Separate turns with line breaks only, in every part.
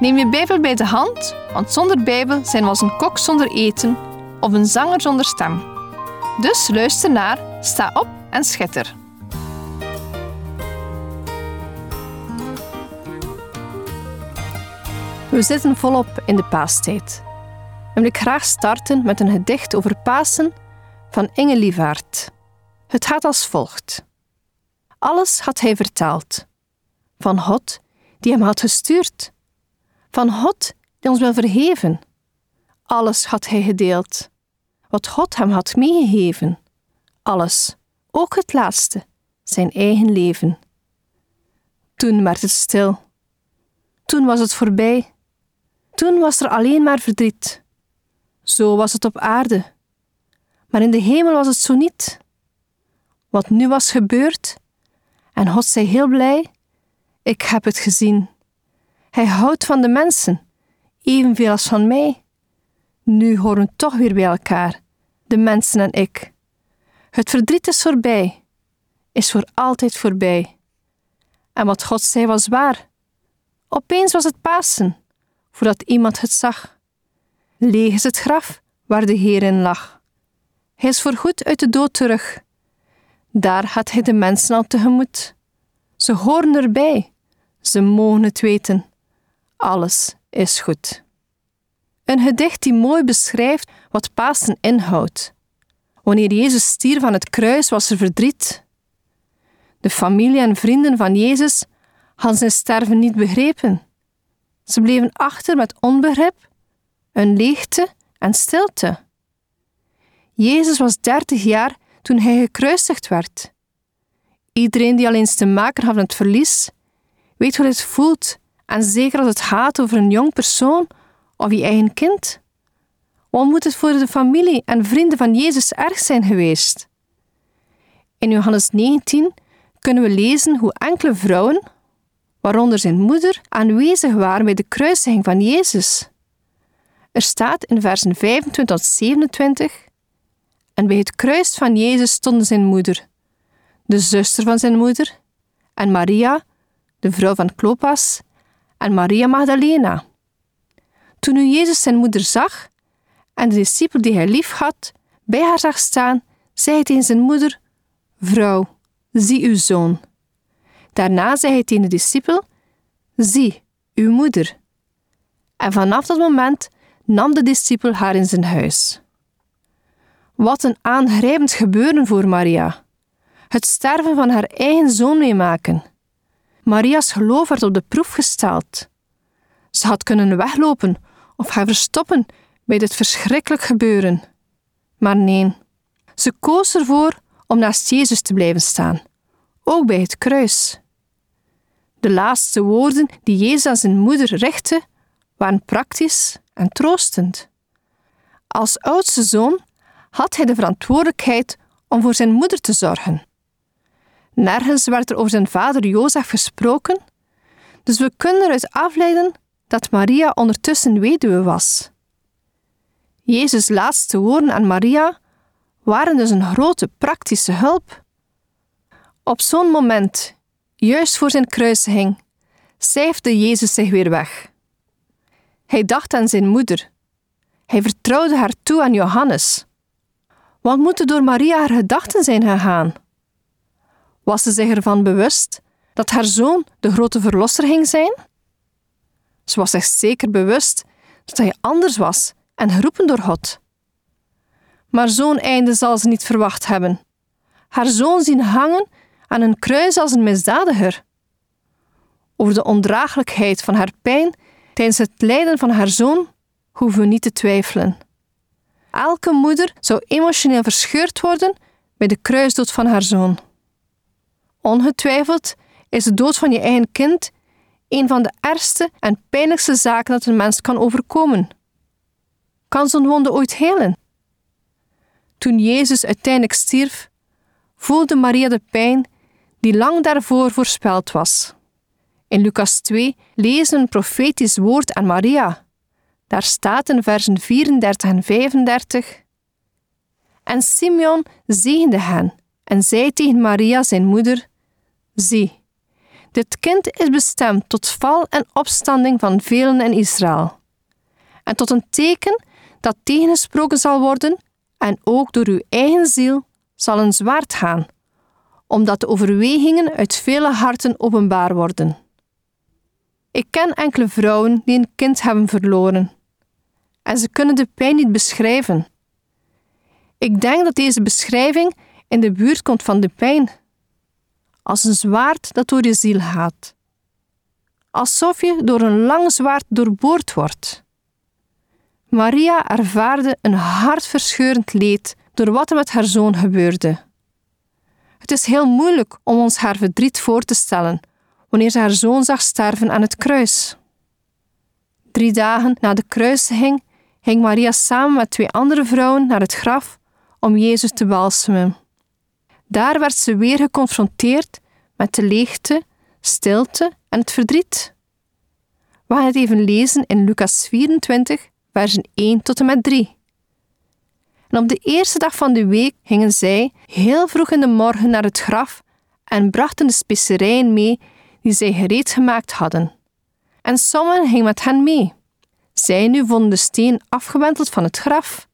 Neem je Bijbel bij de hand, want zonder Bijbel zijn we als een kok zonder eten of een zanger zonder stem. Dus luister naar, sta op en schitter. We zitten volop in de paastijd. En wil ik graag starten met een gedicht over Pasen van Inge Lievaert. Het gaat als volgt. Alles had hij verteld. Van God, die hem had gestuurd. Van God, die ons wil verheven. Alles had hij gedeeld. Wat God hem had meegegeven. Alles, ook het laatste, zijn eigen leven. Toen werd het stil. Toen was het voorbij. Toen was er alleen maar verdriet. Zo was het op aarde. Maar in de hemel was het zo niet. Wat nu was gebeurd, en God zei heel blij: Ik heb het gezien. Hij houdt van de mensen, evenveel als van mij. Nu horen we toch weer bij elkaar, de mensen en ik. Het verdriet is voorbij, is voor altijd voorbij. En wat God zei was waar. Opeens was het Pasen, voordat iemand het zag. Leeg is het graf waar de Heer in lag. Hij is voorgoed uit de dood terug. Daar gaat hij de mensen al tegemoet. Ze horen erbij. Ze mogen het weten. Alles is goed. Een gedicht die mooi beschrijft wat Pasen inhoudt. Wanneer Jezus stierf aan het kruis, was er verdriet. De familie en vrienden van Jezus hadden zijn sterven niet begrepen. Ze bleven achter met onbegrip, een leegte en stilte. Jezus was dertig jaar toen hij gekruisigd werd. Iedereen die al eens te maken had met het verlies, weet hoe het voelt, en zeker als het gaat over een jong persoon of je eigen kind. Wat moet het voor de familie en vrienden van Jezus erg zijn geweest? In Johannes 19 kunnen we lezen hoe enkele vrouwen, waaronder zijn moeder, aanwezig waren bij de kruisiging van Jezus. Er staat in versen 25 tot 27 en bij het kruis van Jezus stonden zijn moeder, de zuster van zijn moeder, en Maria, de vrouw van Klopas, en Maria Magdalena. Toen nu Jezus zijn moeder zag en de discipel die hij lief had bij haar zag staan, zei hij tegen zijn moeder: Vrouw, zie uw zoon. Daarna zei hij tegen de discipel: Zie, uw moeder. En vanaf dat moment nam de discipel haar in zijn huis. Wat een aangrijpend gebeuren voor Maria. Het sterven van haar eigen zoon meemaken. Maria's geloof werd op de proef gesteld. Ze had kunnen weglopen of haar verstoppen bij dit verschrikkelijk gebeuren. Maar nee, ze koos ervoor om naast Jezus te blijven staan, ook bij het kruis. De laatste woorden die Jezus aan zijn moeder richtte, waren praktisch en troostend. Als oudste zoon had hij de verantwoordelijkheid om voor zijn moeder te zorgen. Nergens werd er over zijn vader Jozef gesproken, dus we kunnen eruit afleiden dat Maria ondertussen weduwe was. Jezus' laatste woorden aan Maria waren dus een grote praktische hulp. Op zo'n moment, juist voor zijn kruisiging, cijfde Jezus zich weer weg. Hij dacht aan zijn moeder. Hij vertrouwde haar toe aan Johannes. Wat moeten door Maria haar gedachten zijn gegaan? Was ze zich ervan bewust dat haar zoon de grote verlosser ging zijn? Ze was zich zeker bewust dat hij anders was en geroepen door God. Maar zo'n einde zal ze niet verwacht hebben. Haar zoon zien hangen aan een kruis als een misdadiger. Over de ondraaglijkheid van haar pijn tijdens het lijden van haar zoon hoeven we niet te twijfelen. Elke moeder zou emotioneel verscheurd worden bij de kruisdood van haar zoon. Ongetwijfeld is de dood van je eigen kind een van de ergste en pijnlijkste zaken dat een mens kan overkomen. Kan zo'n wonde ooit helen? Toen Jezus uiteindelijk stierf, voelde Maria de pijn die lang daarvoor voorspeld was. In Lucas 2 lezen een profetisch woord aan Maria. Daar staat in versen 34 en 35. En Simeon zegende hen en zei tegen Maria, zijn moeder: Zie, dit kind is bestemd tot val en opstanding van velen in Israël, en tot een teken dat tegengesproken zal worden, en ook door uw eigen ziel zal een zwaard gaan, omdat de overwegingen uit vele harten openbaar worden. Ik ken enkele vrouwen die een kind hebben verloren, en ze kunnen de pijn niet beschrijven. Ik denk dat deze beschrijving in de buurt komt van de pijn, als een zwaard dat door je ziel gaat, alsof je door een lang zwaard doorboord wordt. Maria ervaarde een hartverscheurend leed door wat er met haar zoon gebeurde. Het is heel moeilijk om ons haar verdriet voor te stellen wanneer ze haar zoon zag sterven aan het kruis. Drie dagen na de kruisiging ging Maria samen met twee andere vrouwen naar het graf om Jezus te balsemen. Daar werd ze weer geconfronteerd met de leegte, stilte en het verdriet. We gaan het even lezen in Lucas 24, versen 1 tot en met 3. En op de eerste dag van de week gingen zij heel vroeg in de morgen naar het graf en brachten de specerijen mee die zij gereed gemaakt hadden. En sommigen gingen met hen mee. Zij nu vonden de steen afgewenteld van het graf.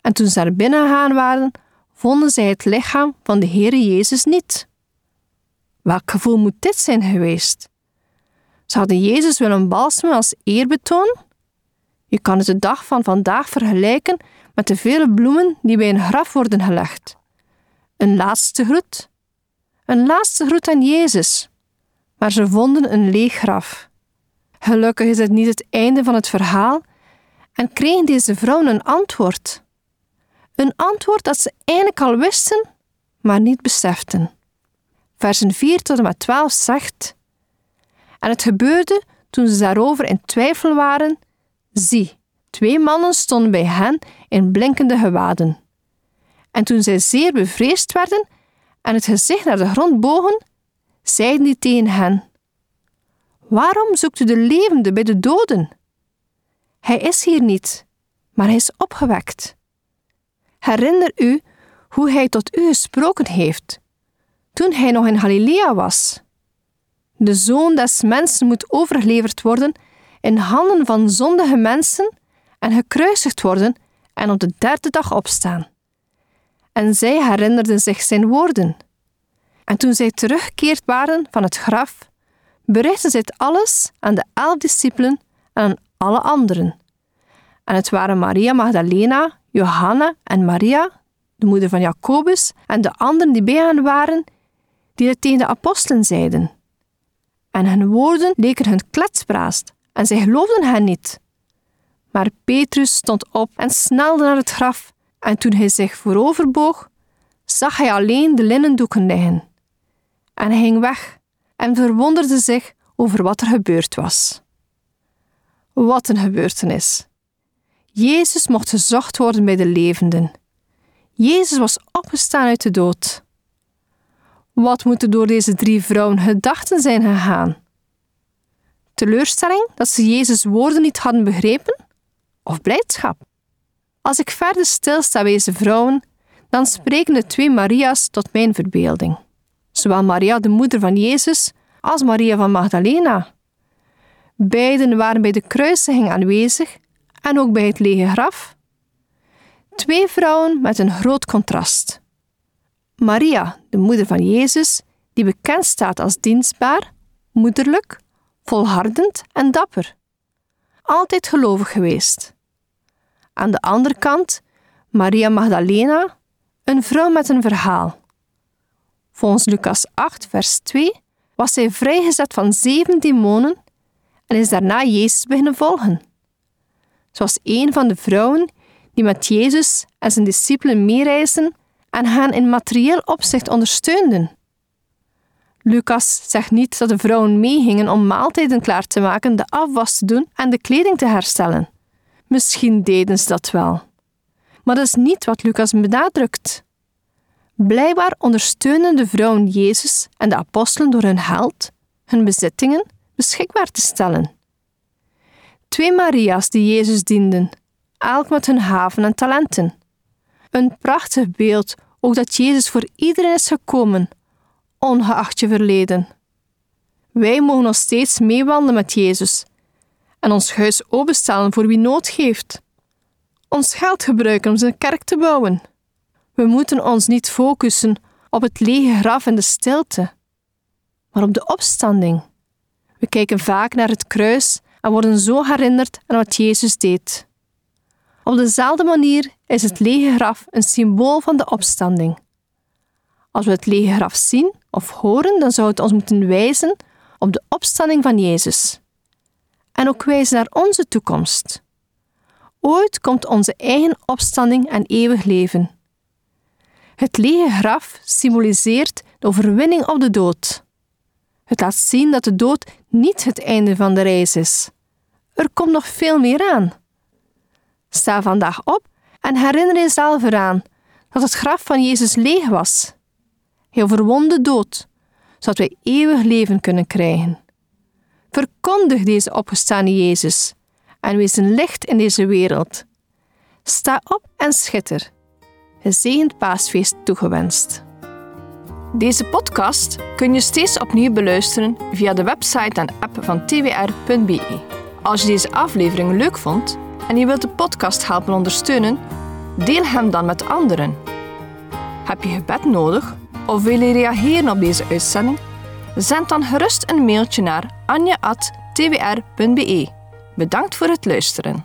En toen ze er binnen gegaan waren, vonden zij het lichaam van de Heere Jezus niet. Welk gevoel moet dit zijn geweest? Ze hadden Jezus willen balsemen als eerbetoon? Je kan het de dag van vandaag vergelijken met de vele bloemen die bij een graf worden gelegd. Een laatste groet. Een laatste groet aan Jezus. Maar ze vonden een leeg graf. Gelukkig is het niet het einde van het verhaal en kregen deze vrouwen een antwoord. Een antwoord dat ze eigenlijk al wisten, maar niet beseften. Versen 4 tot en met 12 zegt: En het gebeurde toen ze daarover in twijfel waren Zie, twee mannen stonden bij hen in blinkende gewaden. En toen zij zeer bevreesd werden en het gezicht naar de grond bogen, zeiden die tegen hen: Waarom zoekt u de levende bij de doden? Hij is hier niet, maar hij is opgewekt. Herinner u hoe hij tot u gesproken heeft, toen hij nog in Galilea was. De zoon des mensen moet overgeleverd worden in handen van zondige mensen en gekruisigd worden en op de derde dag opstaan. En zij herinnerden zich zijn woorden. En toen zij teruggekeerd waren van het graf, berichtten zij het alles aan de elf discipelen en aan alle anderen. En het waren Maria Magdalena, Johanna en Maria, de moeder van Jacobus, en de anderen die bij hen waren, die het tegen de apostelen zeiden. En hun woorden leken hun kletspraat en zij geloofden hen niet. Maar Petrus stond op en snelde naar het graf, en toen hij zich vooroverboog, zag hij alleen de linnendoeken liggen. En hij ging weg en verwonderde zich over wat er gebeurd was. Wat een gebeurtenis! Jezus mocht gezocht worden bij de levenden. Jezus was opgestaan uit de dood. Wat moeten door deze drie vrouwen gedachten zijn gegaan? teleurstelling dat ze Jezus' woorden niet hadden begrepen? Of blijdschap? Als ik verder stilsta bij deze vrouwen, dan spreken de twee Maria's tot mijn verbeelding. Zowel Maria, de moeder van Jezus, als Maria van Magdalena. Beiden waren bij de kruisiging aanwezig en ook bij het lege graf. Twee vrouwen met een groot contrast. Maria, de moeder van Jezus, die bekend staat als dienstbaar, moederlijk, volhardend en dapper. Altijd gelovig geweest. Aan de andere kant Maria Magdalena, een vrouw met een verhaal. Volgens Lucas 8, vers 2 was zij vrijgezet van zeven demonen en is daarna Jezus beginnen volgen. Was een van de vrouwen die met Jezus en zijn discipelen meereisden en hen in materieel opzicht ondersteunden. Lucas zegt niet dat de vrouwen meegingen om maaltijden klaar te maken, de afwas te doen en de kleding te herstellen. Misschien deden ze dat wel. Maar dat is niet wat Lucas benadrukt. Blijkbaar ondersteunen de vrouwen Jezus en de apostelen door hun geld, hun bezittingen, beschikbaar te stellen. Twee Maria's die Jezus dienden, elk met hun haven en talenten. Een prachtig beeld ook dat Jezus voor iedereen is gekomen, ongeacht je verleden. Wij mogen nog steeds meewandelen met Jezus en ons huis openstellen voor wie nood geeft. Ons geld gebruiken om zijn kerk te bouwen. We moeten ons niet focussen op het lege graf en de stilte, maar op de opstanding. We kijken vaak naar het kruis en worden zo herinnerd aan wat Jezus deed. Op dezelfde manier is het lege graf een symbool van de opstanding. Als we het lege graf zien of horen, dan zou het ons moeten wijzen op de opstanding van Jezus. En ook wijzen naar onze toekomst. Ooit komt onze eigen opstanding en eeuwig leven. Het lege graf symboliseert de overwinning op de dood. Het laat zien dat de dood niet het einde van de reis is. Er komt nog veel meer aan. Sta vandaag op en herinner jezelf eraan dat het graf van Jezus leeg was. Hij overwon de dood, zodat wij eeuwig leven kunnen krijgen. Verkondig deze opgestane Jezus en wees een licht in deze wereld. Sta op en schitter. Gezegend paasfeest toegewenst. Deze podcast kun je steeds opnieuw beluisteren via de website en app van twr.be. Als je deze aflevering leuk vond en je wilt de podcast helpen ondersteunen, deel hem dan met anderen. Heb je gebed nodig of wil je reageren op deze uitzending? Zend dan gerust een mailtje naar anja.twr.be. Bedankt voor het luisteren.